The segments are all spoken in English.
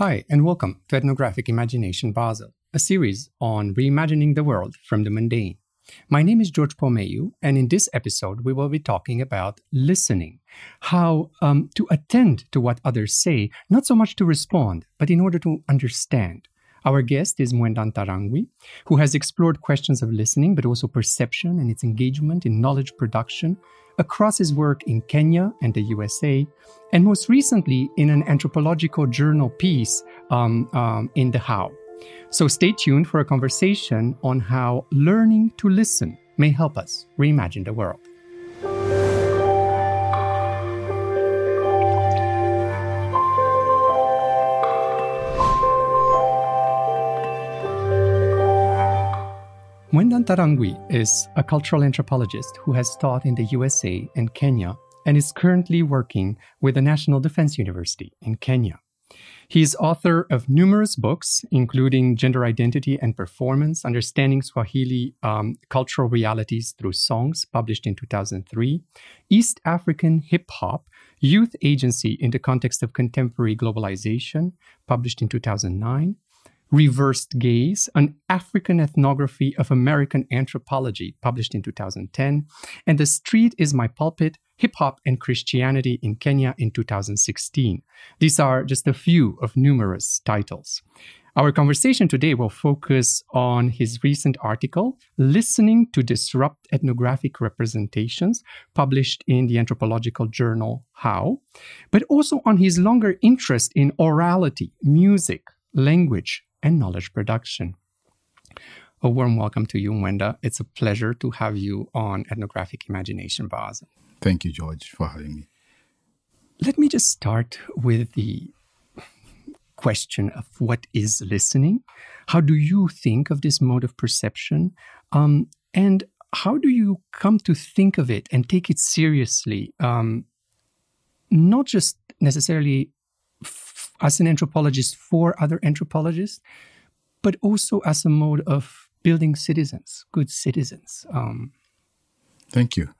Hi, and welcome to Ethnographic Imagination Basel, a series on reimagining the world from the mundane. My name is George Paul Meiu, and in this episode, we will be talking about listening, how um, to attend to what others say, not so much to respond, but in order to understand. Our guest is Mwenda Ntarangwi, who has explored questions of listening, but also perception and its engagement in knowledge production across his work in Kenya and the USA, and most recently in an anthropological journal piece um, um, in The HAU. So stay tuned for a conversation on how learning to listen may help us reimagine the world. Mwenda Ntarangwi is a cultural anthropologist who has taught in the USA and Kenya and is currently working with the National Defense University in Kenya. He is author of numerous books, including Gender Identity and Performance Understanding Swahili um, Cultural Realities Through Songs, published in 2003, East African Hip Hop Youth Agency in the Context of Contemporary Globalization, published in 2009, Reversed Gaze, an African ethnography of American anthropology, published in 2010, and The Street is My Pulpit Hip Hop and Christianity in Kenya in 2016. These are just a few of numerous titles. Our conversation today will focus on his recent article, Listening to Disrupt Ethnographic Representations, published in the anthropological journal HAU, but also on his longer interest in orality, music, language, and knowledge production. A warm welcome to you, Mwenda. It's a pleasure to have you on Ethnographic Imagination Basel. Thank you, George, for having me. Let me just start with the question of what is listening. How do you think of this mode of perception? Um, and how do you come to think of it and take it seriously? Um, not just necessarily as an anthropologist for other anthropologists, but also as a mode of building citizens, good citizens. Um, Thank you.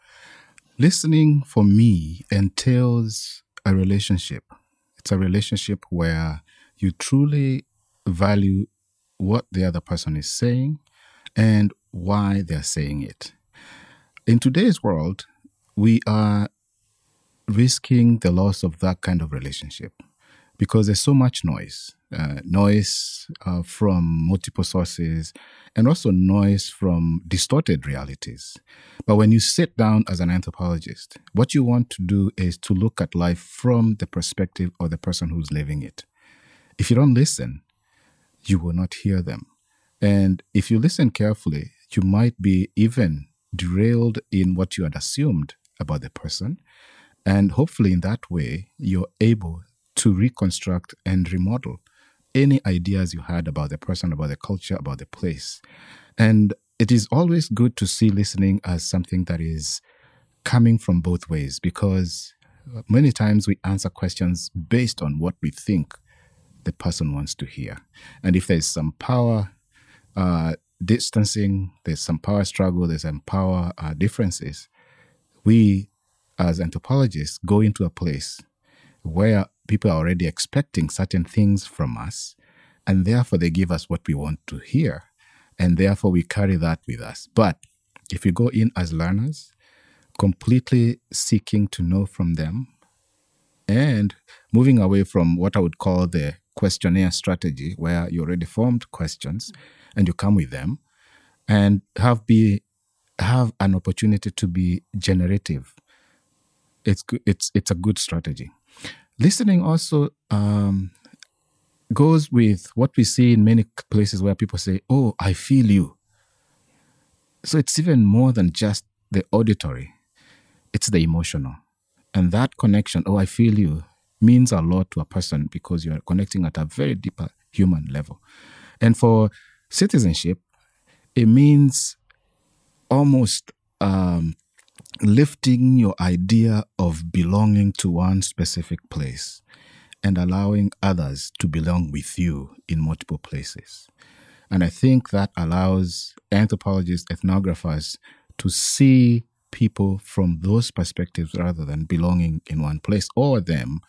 Listening for me entails a relationship. It's a relationship where you truly value what the other person is saying and why they're saying it. In today's world, we are risking the loss of that kind of relationship because there's so much noise uh, noise uh, from multiple sources and also noise from distorted realities. But when you sit down as an anthropologist, what you want to do is to look at life from the perspective of the person who's living it. If you don't listen, you will not hear them. And if you listen carefully, you might be even derailed in what you had assumed about the person. And hopefully, in that way, you're able to reconstruct and remodel any ideas you had about the person, about the culture, about the place. And it is always good to see listening as something that is coming from both ways because many times we answer questions based on what we think the person wants to hear. And if there's some power uh, distancing, there's some power struggle, there's some power uh, differences, we as anthropologists go into a place where people are already expecting certain things from us, and therefore they give us what we want to hear, and therefore we carry that with us. But if you go in as learners, completely seeking to know from them, and moving away from what I would call the questionnaire strategy, where you already formed questions and you come with them, and have be have an opportunity to be generative. It's it's it's a good strategy. Listening also um, goes with what we see in many places where people say, Oh, I feel you. So it's even more than just the auditory, it's the emotional. And that connection, oh, I feel you, means a lot to a person because you're connecting at a very deeper human level. And for citizenship, it means almost um, lifting your idea of belonging to one specific place and allowing others to belong with you in multiple places. And I think that allows anthropologists, ethnographers to see people from those perspectives rather than belonging in one place or them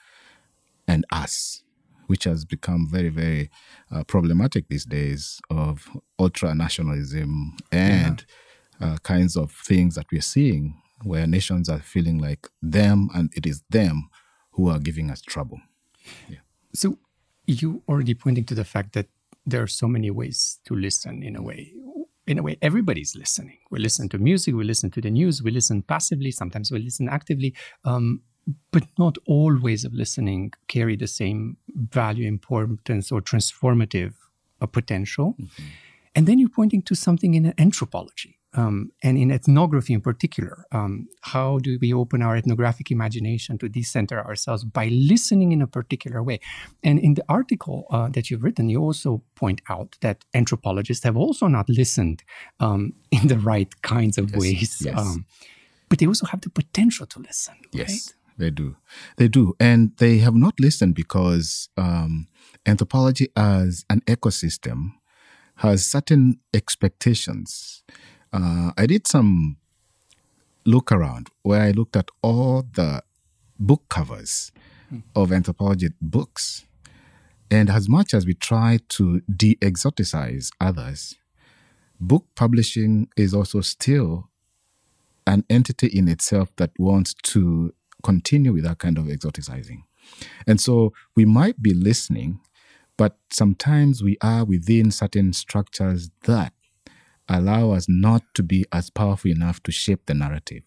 and us, which has become very, very uh, problematic these days of ultra nationalism and yeah. uh, kinds of things that we're seeing where nations are feeling like them and it is them who are giving us trouble. Yeah. So you already pointing to the fact that there are so many ways to listen in a way. In a way, everybody's listening. We listen to music, we listen to the news, we listen passively, sometimes we listen actively. Um, but not all ways of listening carry the same value, importance, or transformative uh, potential. Mm-hmm. And then you're pointing to something in anthropology um, and in ethnography in particular. Um, how do we open our ethnographic imagination to decenter ourselves by listening in a particular way? And in the article uh, that you've written, you also point out that anthropologists have also not listened um, in the right kinds of yes, ways. Yes. Um, but they also have the potential to listen. Yes. Right? They do. They do. And they have not listened because um, anthropology as an ecosystem has certain expectations. Uh, I did some look around where I looked at all the book covers mm. of anthropology books. And as much as we try to de exoticize others, book publishing is also still an entity in itself that wants to continue with that kind of exoticizing. And so we might be listening, but sometimes we are within certain structures that allow us not to be as powerful enough to shape the narrative.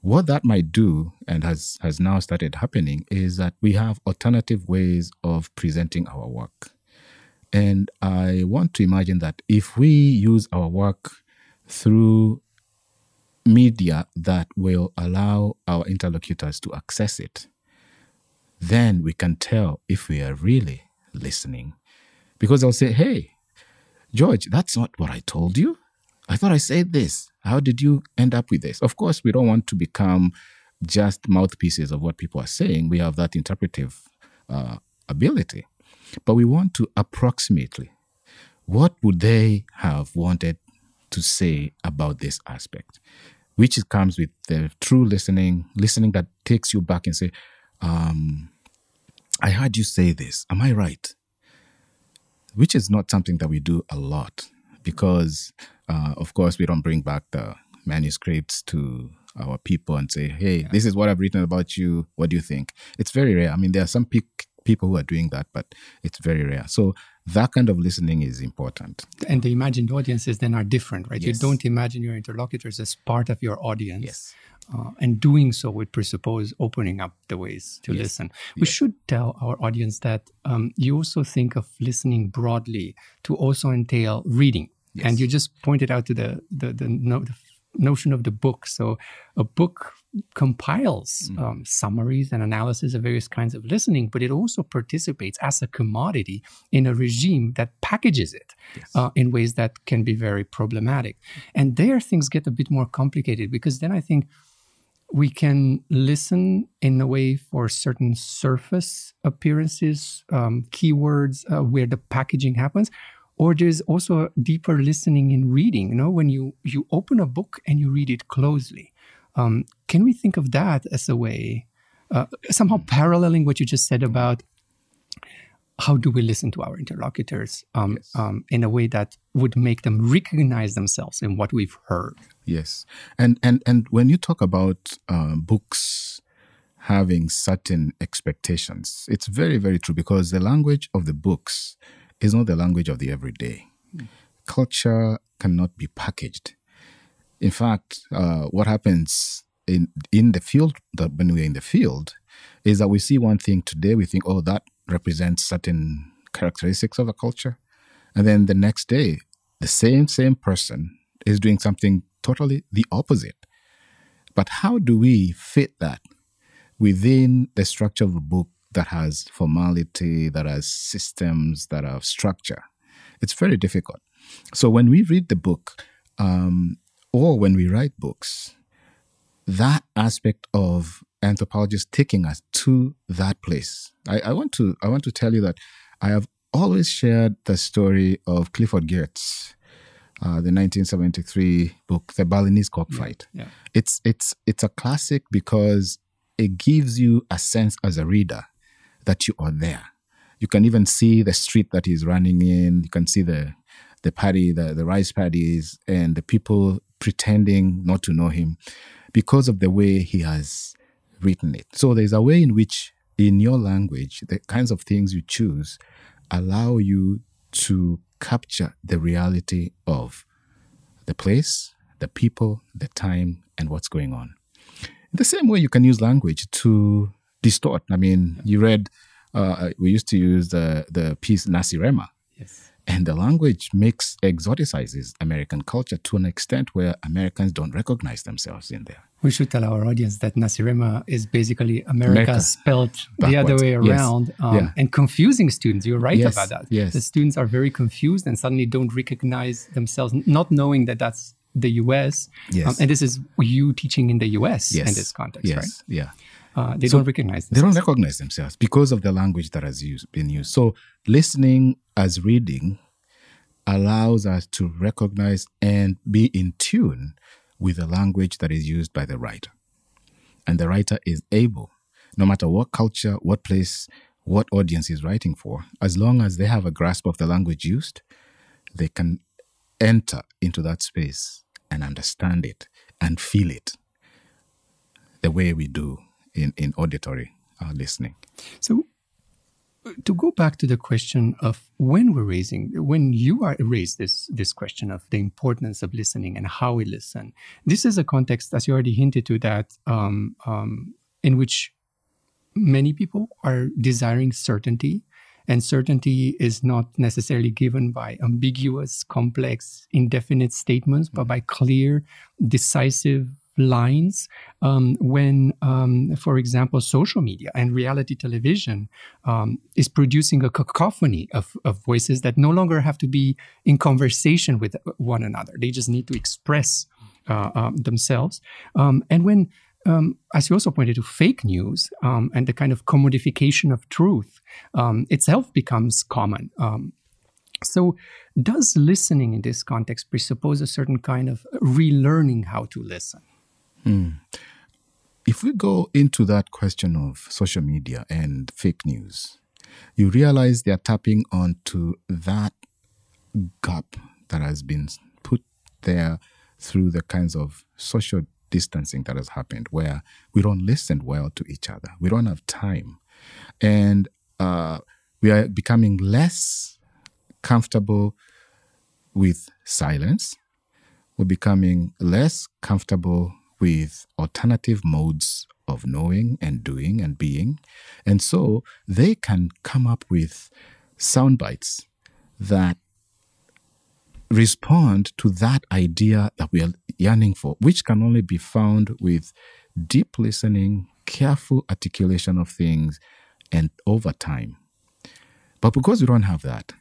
What that might do, and has, has now started happening, is that we have alternative ways of presenting our work. And I want to imagine that if we use our work through media that will allow our interlocutors to access it, then we can tell if we are really listening. Because they'll say, hey, George, that's not what I told you. I thought I said this. How did you end up with this? Of course, we don't want to become just mouthpieces of what people are saying. We have that interpretive uh, ability. But we want to approximately what would they have wanted to say about this aspect? which comes with the true listening, listening that takes you back and say, um, I heard you say this. Am I right? Which is not something that we do a lot because, uh, of course, we don't bring back the manuscripts to our people and say, hey, yeah. this is what I've written about you. What do you think? It's very rare. I mean, there are some pe- people who are doing that, but it's very rare. So that kind of listening is important. And the imagined audiences then are different, right? Yes. You don't imagine your interlocutors as part of your audience. Yes. Uh, and doing so would presuppose opening up the ways to yes. listen. We yes. should tell our audience that um, you also think of listening broadly to also entail reading. And you just pointed out to the the the, no, the notion of the book. So a book compiles mm. um, summaries and analysis of various kinds of listening, but it also participates as a commodity in a regime that packages it yes. uh, in ways that can be very problematic. And there things get a bit more complicated because then I think we can listen in a way for certain surface appearances, um, keywords uh, where the packaging happens or there's also deeper listening in reading you know when you you open a book and you read it closely. Um, can we think of that as a way uh, somehow paralleling what you just said about how do we listen to our interlocutors um, yes. um, in a way that would make them recognize themselves in what we've heard yes and and and when you talk about uh, books having certain expectations it's very very true because the language of the books is not the language of the everyday. Mm. Culture cannot be packaged. In fact, uh, what happens in in the field that when we're in the field is that we see one thing today, we think, oh, that represents certain characteristics of a culture, and then the next day, the same same person is doing something totally the opposite. But how do we fit that within the structure of a book that has formality, that has systems, that have structure. It's very difficult. So when we read the book, um, or when we write books, that aspect of anthropologists taking us to that place. I, I, want to I want to tell you that I have always shared the story of Clifford Geertz, uh, the 1973 book, The Balinese Cockfight. Yeah, yeah. It's it's it's a classic because it gives you a sense as a reader that you are there. You can even see the street that he's running in. You can see the the paddy, the, the rice paddies, and the people pretending not to know him because of the way he has written it. So there's a way in which, in your language, the kinds of things you choose allow you to capture the reality of the place, the people, the time, and what's going on. In the same way, you can use language to distort. I mean, you read, uh, we used to use the, the piece Nacirema. Yes. And the language makes exoticizes American culture to an extent where Americans don't recognize themselves in there. We should tell our audience that Nacirema is basically America, America. spelled the other Backwards. way Yes. um, Yeah. and confusing students. You're right Yes. about that. Yes. The students are very confused and suddenly don't recognize themselves, not knowing that that's the US. Yes. and this is you teaching in the US Yes. in this context, yes. right? Yeah. Uh, they So don't recognize They don't recognize themselves because of the language that has used, been used. So listening as reading allows us to recognize and be in tune with the language that is used by the writer. And the writer is able, no matter what culture, what place, what audience is writing for, as long as they have a grasp of the language used, they can enter into that space and understand it and feel it the way we do in, in auditory uh, listening. So, to go back to the question of when we're raising, when you are raised this this question of the importance of listening and how we listen, this is a context, as you already hinted to, that um, um, in which many people are desiring certainty, and certainty is not necessarily given by ambiguous, complex, indefinite statements, but by clear, decisive lines um, when, um, for example, social media and reality television um, is producing a cacophony of, of voices that no longer have to be in conversation with one another. They just need to express uh, um, themselves. Um, and when, um, as you also pointed to, fake news and the kind of commodification of truth itself becomes common. So, does listening in this context presuppose a certain kind of relearning how to listen? If we go into that question of social media and fake news, you realize they're tapping onto that gap that has been put there through the kinds of social distancing that has happened, where we don't listen well to each other. We don't have time. And uh, we are becoming less comfortable with silence. We're becoming less comfortable with alternative modes of knowing and doing and being. And so they can come up with sound bites that respond to that idea that we are yearning for, which can only be found with deep listening, careful articulation of things, and over time. But because we don't have that,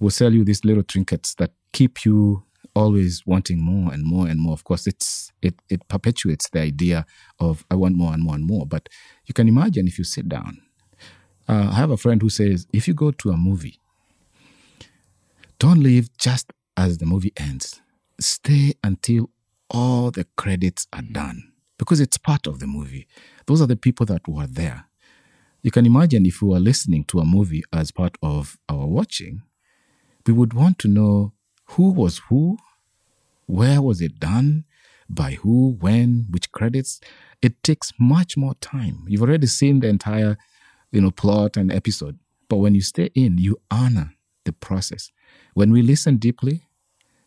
we'll sell you these little trinkets that keep you always wanting more and more and more. Of course, it's it it perpetuates the idea of I want more and more and more. But you can imagine if you sit down. Uh, I have a friend who says if you go to a movie, don't leave just as the movie ends. Stay until all the credits are done because it's part of the movie. Those are the people that were there. You can imagine if we were listening to a movie as part of our watching, we would want to know who was who, where was it done, by who, when, which credits. It takes much more time. You've already seen the entire, you know, plot and episode. But when you stay in, you honor the process. When we listen deeply,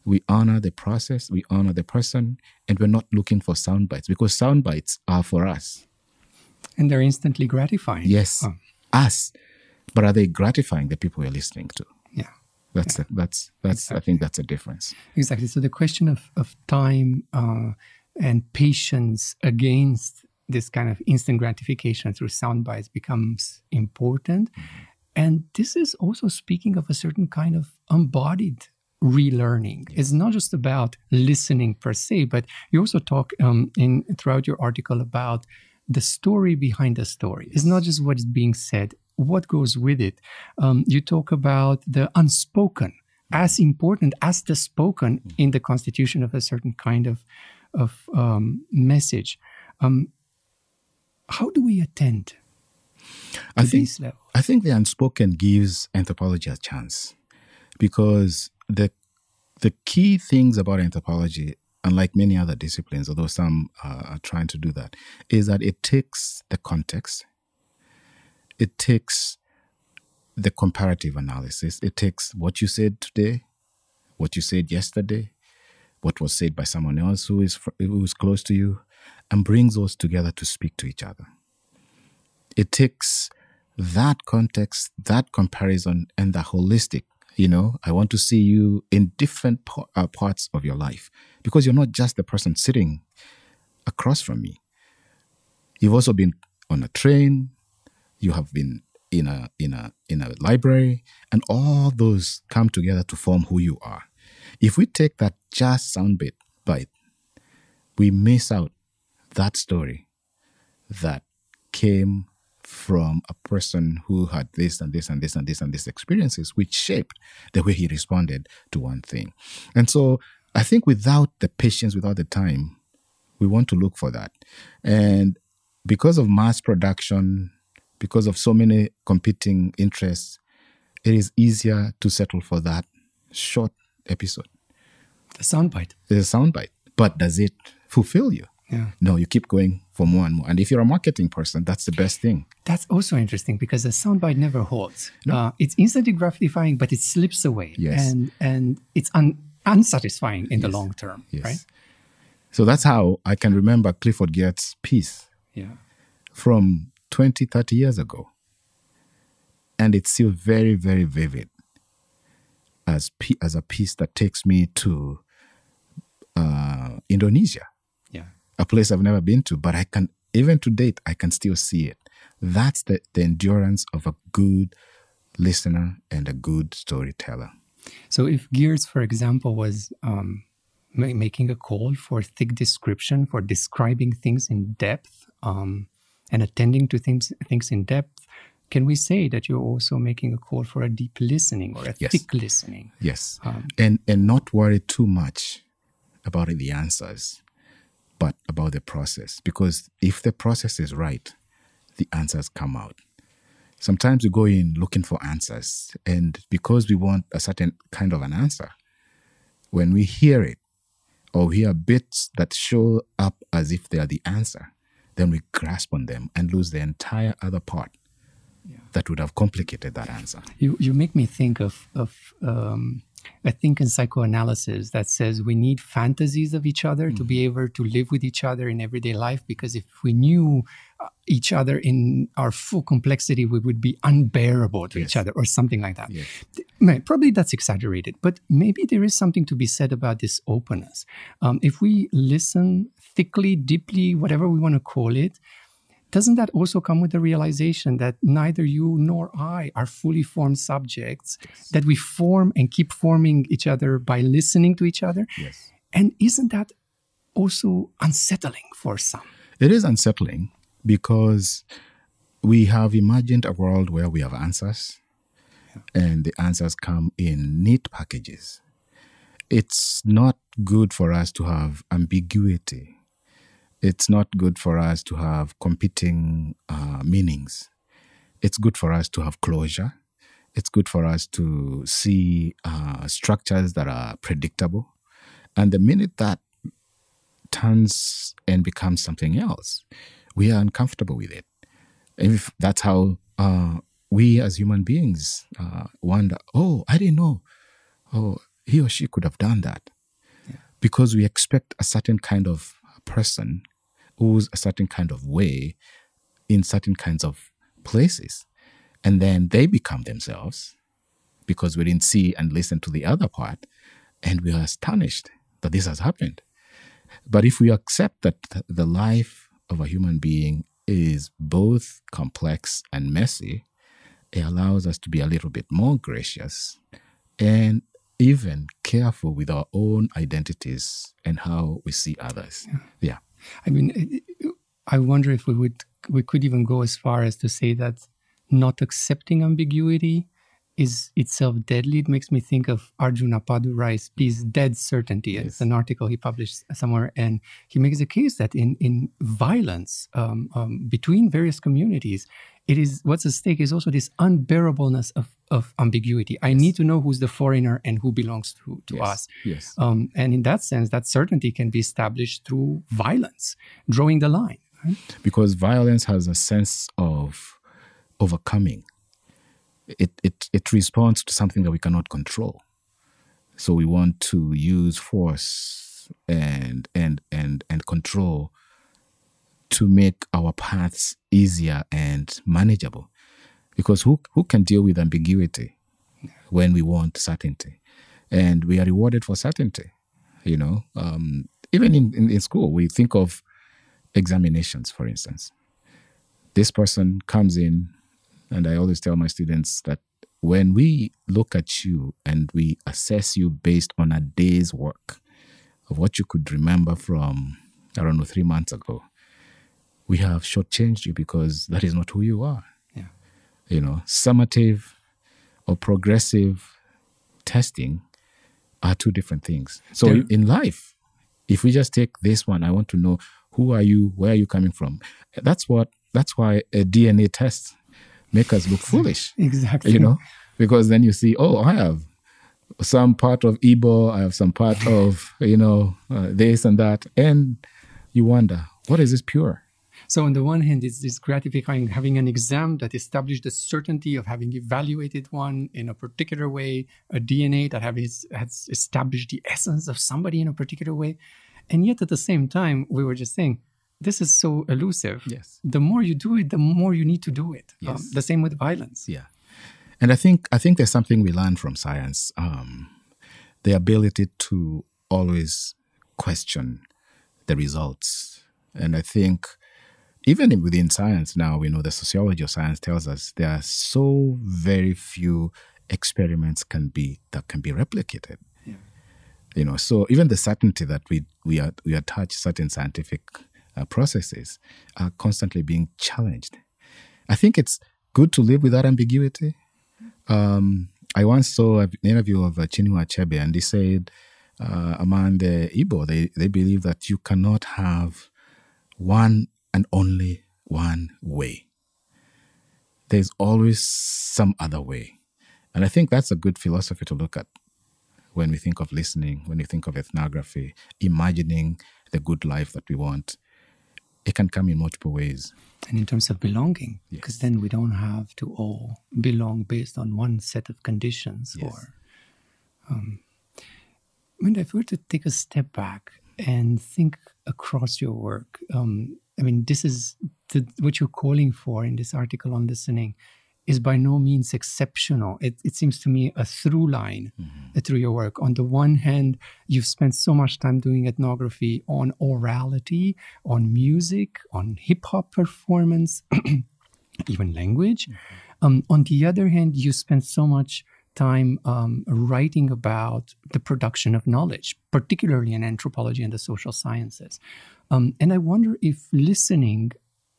we honor the process, we honor the person, and we're not looking for sound bites because sound bites are for us. And they're instantly gratifying. Yes, Oh, us. But are they gratifying the people we're listening to? That's the, that's that's I think that's a difference. Exactly. So the question of, of time uh, and patience against this kind of instant gratification through sound bites becomes important. And this is also speaking of a certain kind of embodied relearning. It's not just about listening per se, but you also talk um, in throughout your article about the story behind the story. It's not just what is being said, what goes with it. Um, you talk about the unspoken as important as the spoken in the constitution of a certain kind of of um, message. Um, how do we attend I think. I think the unspoken gives anthropology a chance because the the key things about anthropology, unlike many other disciplines, although some uh, are trying to do that, is that it takes the context, it takes the comparative analysis, it takes what you said today, what you said yesterday, what was said by someone else who is who is close to you, and brings those together to speak to each other. It takes that context, that comparison, and the holistic. You know, I want to see you in different pa- uh, parts of your life because you're not just the person sitting across from me. You've also been on a train. You have been in a in a in a library, and all those come together to form who you are. If we take that just sound bit bite, we miss out that story that came from a person who had this and this and this and this and this experiences, which shaped the way he responded to one thing. And so I think without the patience, without the time, we want to look for that. And because of mass production, because of so many competing interests, it is easier to settle for that short episode. The soundbite. It's a soundbite. But does it fulfill you? Yeah. No, you keep going for more and more. And if you're a marketing person, that's the best thing. That's also interesting because the soundbite never holds. Uh, it's instantly gratifying, but it slips away. Yes. And and it's un, unsatisfying in the long term. Yes. Right? So that's how I can remember Clifford Geertz's piece Yeah. from 20, 30 years ago. And it's still very, very vivid as, as a piece that takes me to uh, Indonesia, Yeah. a place I've never been to, but I can, even to date, I can still see it. That's the, the endurance of a good listener and a good storyteller. So if Geertz, for example, was um, ma- making a call for thick description, for describing things in depth, um, and attending to things things in depth, can we say that you're also making a call for a deep listening or a Yes. thick listening? Yes. Um, and and not worry too much about the answers, but about the process. Because if the process is right, the answers come out. Sometimes we go in looking for answers, and because we want a certain kind of an answer, when we hear it or hear bits that show up as if they are the answer, then we grasp on them and lose the entire other part that would have complicated that answer. You you make me think of of um, I think in psychoanalysis that says we need fantasies of each other to be able to live with each other in everyday life because if we knew uh, each other in our full complexity, we would be unbearable to each other or something like that. Yes. Probably that's exaggerated, but maybe there is something to be said about this openness. Um, if we listen thickly, deeply, whatever we want to call it, doesn't that also come with the realization that neither you nor I are fully formed subjects, that we form and keep forming each other by listening to each other? Yes. And isn't that also unsettling for some? It is unsettling because we have imagined a world where we have answers and the answers come in neat packages. It's not good for us to have ambiguity. It's not good for us to have competing uh, meanings. It's good for us to have closure. It's good for us to see uh, structures that are predictable. And the minute that turns and becomes something else, we are uncomfortable with it. If that's how uh, we as human beings uh, wonder, oh, I didn't know, oh, he or she could have done that. Because we expect a certain kind of person who's a certain kind of way in certain kinds of places. And then they become themselves because we didn't see and listen to the other part. And we are astonished that this has happened. But if we accept that the life of a human being is both complex and messy, it allows us to be a little bit more gracious and even careful with our own identities and how we see others. Yeah. I mean, I wonder if we would we could even go as far as to say that not accepting ambiguity is itself deadly. It makes me think of Arjun Appadurai's piece "Dead Certainty." It's an article he published somewhere, and he makes a case that in in violence um, um, between various communities, it is what's at stake is also this unbearableness of, of ambiguity. I need to know who's the foreigner and who belongs to, to Yes, us. yes. Um, and in that sense, that certainty can be established through violence, drawing the line. right? because violence has a sense of overcoming. It, it, it responds to something that we cannot control. So we want to use force and, and, and, and control to make our paths easier and manageable. Because who, who can deal with ambiguity when we want certainty? And we are rewarded for certainty. You know, um, even in, in, in school, we think of examinations, for instance. This person comes in, and I always tell my students that when we look at you and we assess you based on a day's work of what you could remember from, I don't know, three months ago, we have shortchanged you because that is not who you are. Yeah. You know, summative or progressive testing are two different things. So in life, if we just take this one, I want to know who are you, where are you coming from. That's what. That's why a DNA test make us look foolish. Exactly. You know, because then you see, oh, I have some part of Igbo, I have some part of you know uh, this and that, and you wonder what is this pure. So on the one hand, it's, it's gratifying having an exam that established the certainty of having evaluated one in a particular way, a DNA that have is, has established the essence of somebody in a particular way. And yet at the same time, we were just saying, this is so elusive. Yes. The more you do it, the more you need to do it. Um, Yes. the same with violence. Yeah, and I think I think there's something we learn from science: um, the ability to always question the results. And I think even within science now, we know the sociology of science tells us there are so very few experiments can be that can be replicated. You know, so even the certainty that we we are, we attach certain scientific uh, processes are constantly being challenged. I think it's good to live without ambiguity. Um, I once saw an interview of uh, Chinua Achebe, and he said uh, among the Igbo, they, they believe that you cannot have one and only one way. There's always some other way. And I think that's a good philosophy to look at when we think of listening, when we think of ethnography, imagining the good life that we want. It can come in multiple ways. And in terms of belonging, because Yes. then we don't have to all belong based on one set of conditions Yes. or I mean, if we were to take a step back and think across your work, um, I mean, this is the, what you're calling for in this article on listening is by no means exceptional. It, it seems to me a through line uh, through your work. On the one hand, you've spent so much time doing ethnography on orality, on music, on hip hop performance, even language. Um, on the other hand, you spend so much time um, writing about the production of knowledge, particularly in anthropology and the social sciences. Um, and I wonder if listening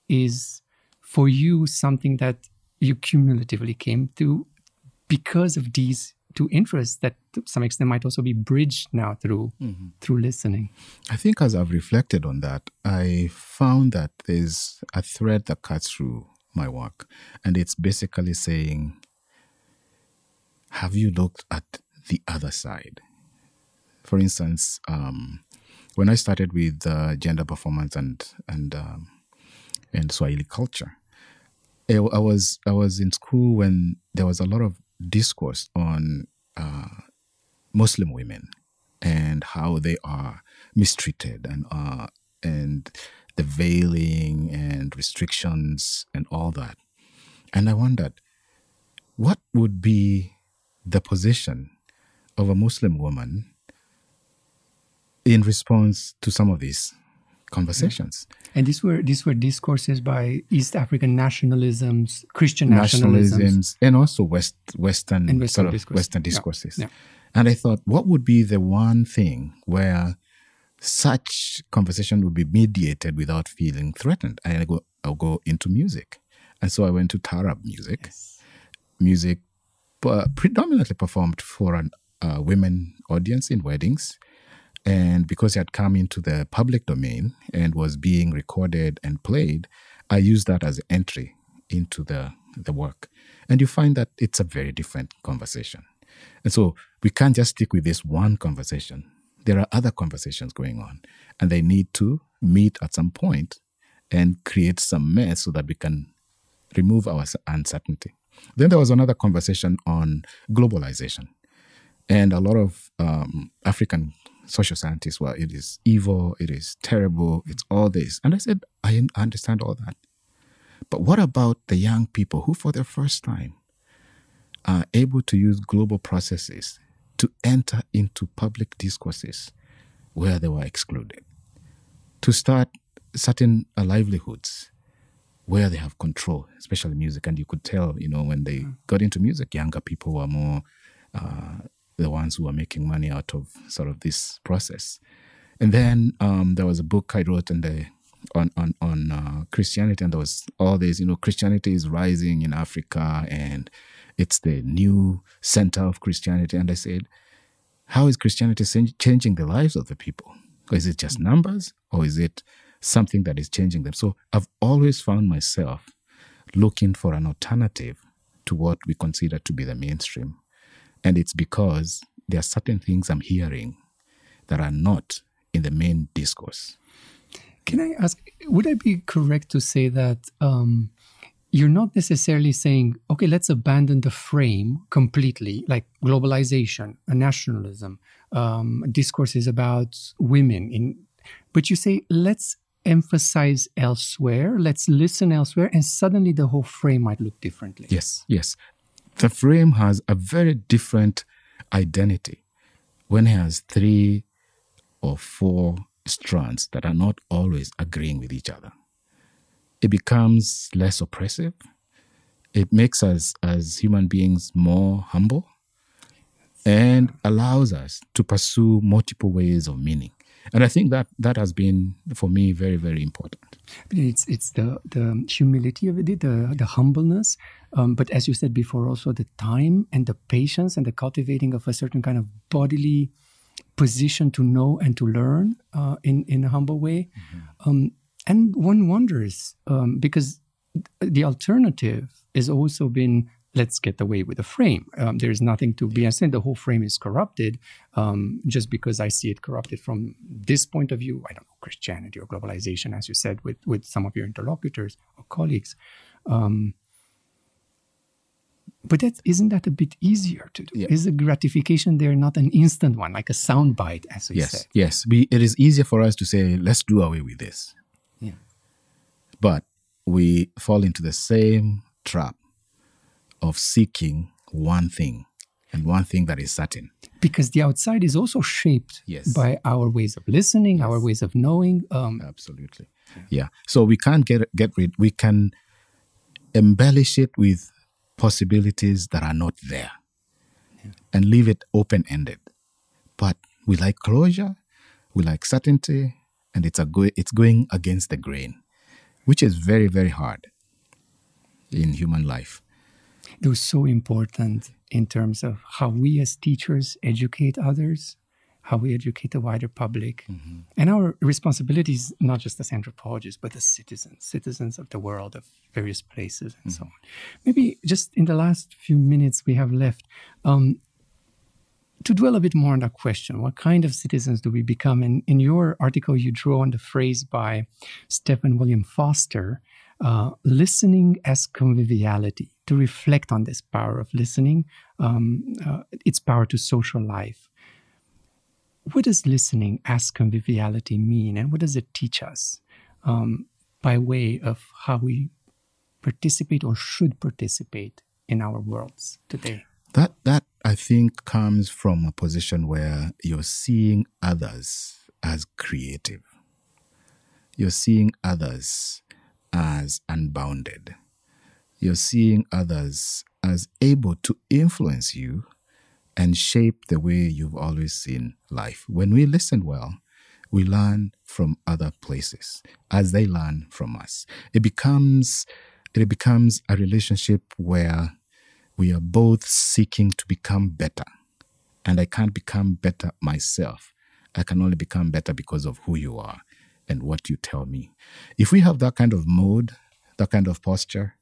is for you something that you cumulatively came to because of these two interests that to some extent might also be bridged now through through listening. I think as I've reflected on that, I found that there's a thread that cuts through my work. And it's basically saying, have you looked at the other side? For instance, um, when I started with uh, gender performance and and um, and Swahili culture, I, I was I was in school when there was a lot of discourse on uh, Muslim women and how they are mistreated and uh, and the veiling and restrictions and all that. And I wondered, what would be the position of a Muslim woman in response to some of these conversations? And these were these were discourses by East African nationalisms, Christian nationalisms. nationalisms and also West Western, And Western sort of discourse. Western discourses. Yeah. And I thought, what would be the one thing where such conversation would be mediated without feeling threatened? And I go, I'll go into music, and so I went to Tarab music, music uh, predominantly performed for an uh, women audience in weddings. And because it had come into the public domain and was being recorded and played, I used that as entry into the, the work. And you find that it's a very different conversation. And so we can't just stick with this one conversation. There are other conversations going on, and they need to meet at some point and create some mess so that we can remove our uncertainty. Then there was another conversation on globalization. And a lot of um, African social scientists were, it is evil, it is terrible, it's all this. And I said, I understand all that. But what about the young people who, for the first time, are able to use global processes to enter into public discourses where they were excluded, to start certain uh, livelihoods where they have control, especially music. And you could tell, you know, when they mm. got into music, younger people were more uh, the ones who were making money out of sort of this process. And then um, there was a book I wrote in the on on on uh, Christianity, and there was all this, you know, Christianity is rising in Africa, and it's the new center of Christianity. And I said, how is Christianity changing the lives of the people? Is it just numbers, or is it something that is changing them. So I've always found myself looking for an alternative to what we consider to be the mainstream. And it's because there are certain things I'm hearing that are not in the main discourse. Can I ask, would I be correct to say that um, you're not necessarily saying, okay, let's abandon the frame completely, like globalization, nationalism, um, discourses about women, in, but you say, let's emphasize elsewhere, let's listen elsewhere, and suddenly the whole frame might look differently. Yes, yes. The frame has a very different identity when it has three or four strands that are not always agreeing with each other. It becomes less oppressive. It makes us as human beings more humble and allows us to pursue multiple ways of meaning and I think that that has been for me very very important. It's it's the the humility of it, the the humbleness, um, but as you said before, also the time and the patience and the cultivating of a certain kind of bodily position to know and to learn uh, in in a humble way. Mm-hmm. Um, and one wonders um, because the alternative has also been let's get away with the frame. Um, there's nothing to be said. The whole frame is corrupted um, just because I see it corrupted from this point of view. I don't know Christianity or globalization, as you said with with some of your interlocutors or colleagues. Um, but that isn't that a bit easier to do? Yeah. Is the gratification there not an instant one, like a sound bite, as we yes, said? Yes, we, it is easier for us to say, let's do away with this. Yeah. But we fall into the same trap of seeking one thing and one thing that is certain. Because the outside is also shaped yes. by our ways of listening, yes. our ways of knowing. Um, Absolutely. Yeah. yeah. So we can't get get rid. We can embellish it with possibilities that are not there, yeah. and leave it open ended. But we like closure, we like certainty, and it's a go- it's going against the grain, which is very very hard in human life it was so important in terms of how we as teachers educate others, how we educate the wider public, mm-hmm. and our responsibilities, not just as anthropologists, but as citizens, citizens of the world, of various places, and mm-hmm. so on. Maybe just in the last few minutes we have left, um, to dwell a bit more on that question what kind of citizens do we become? And in your article, you draw on the phrase by Stephen William Foster uh, listening as conviviality, to reflect on this power of listening, um, uh, its power to social life. What does listening as conviviality mean, and what does it teach us um, by way of how we participate or should participate in our worlds today? That that I think comes from a position where you're seeing others as creative. You're seeing others as unbounded. You're seeing others as able to influence you and shape the way you've always seen life. When we listen well, we learn from other places as they learn from us. It becomes it becomes a relationship where we are both seeking to become better. And I can't become better myself. I can only become better because of who you are and what you tell me. If we have that kind of mode, that kind of posture,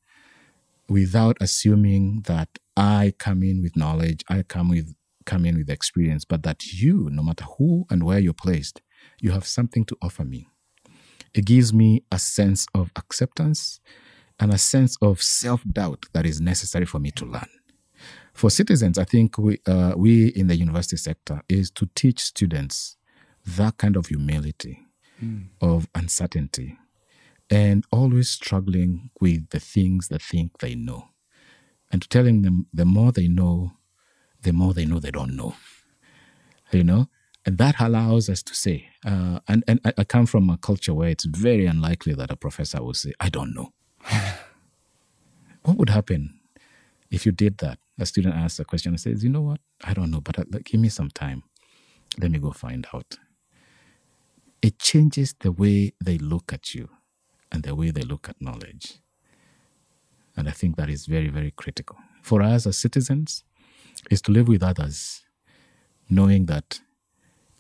without assuming that I come in with knowledge, I come with come in with experience, but that you, no matter who and where you're placed, you have something to offer me. It gives me a sense of acceptance and a sense of self doubt that is necessary for me to learn. For citizens, I think we, uh, we in the university sector is to teach students that kind of humility, mm. of uncertainty, and always struggling with the things they think they know. And telling them the more they know, the more they know they don't know. You know? And that allows us to say, uh, and, and I come from a culture where it's very unlikely that a professor will say, I don't know. what would happen if you did that? A student asks a question and says, You know what? I don't know, but uh, give me some time. Let me go find out. It changes the way they look at you and the way they look at knowledge. And I think that is very, very critical. For us as citizens, is to live with others, knowing that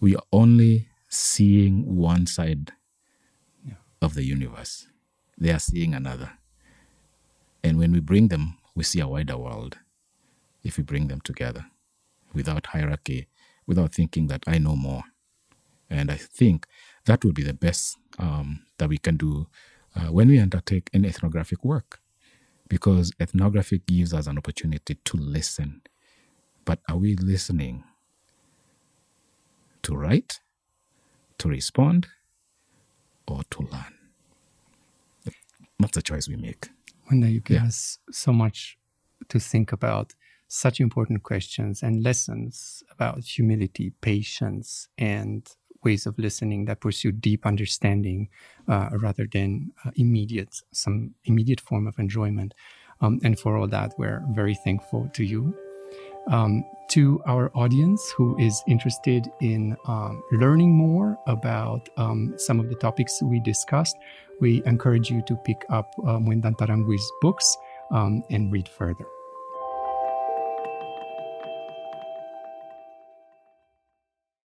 we are only seeing one side yeah. of the universe. They are seeing another. And when we bring them, we see a wider world if we bring them together without hierarchy, without thinking that I know more. And I think that would be the best um, that we can do uh, when we undertake an ethnographic work, because ethnography gives us an opportunity to listen. But are we listening to write, to respond, or to learn? That's the choice we make. Mwenda, you give yeah. us so much to think about, such important questions and lessons about humility, patience, and ways of listening that pursue deep understanding uh, rather than uh, immediate some immediate form of enjoyment. Um, and for all that, we're very thankful to you um, to our audience who is interested in um, learning more about um, some of the topics we discussed, we encourage you to pick up um, Mwenda Ntarangwi's books um, and read further.